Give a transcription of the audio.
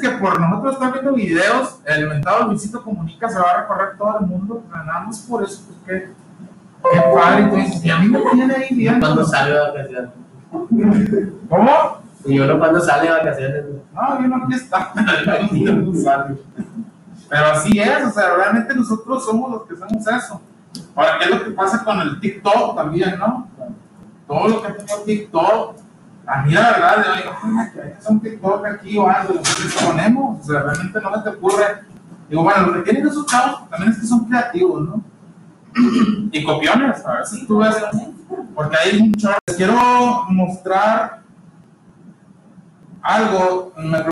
que por nosotros estar viendo videos, el mentado Luisito Comunica se va a recorrer todo el mundo, nada más por eso, pues que, qué padre, entonces, y a mí me tiene ahí bien. Cuando sale de vacaciones. ¿Cómo? Y uno cuando sale de vacaciones. No, yo no aquí está. Pero así es, o sea, realmente nosotros somos los que hacemos eso. Ahora, ¿qué es lo que pasa con el TikTok también, no? Todo lo que tengo TikTok, a mí la verdad, yo digo, "Mira, que hay que hacer un TikTok aquí o algo, lo ponemos, o sea, realmente no me te ocurre. Digo, bueno, lo que tienen esos chavos también es que son creativos, ¿no? Y copiones, a ver si tú ves, porque hay chorro. Les quiero mostrar algo, me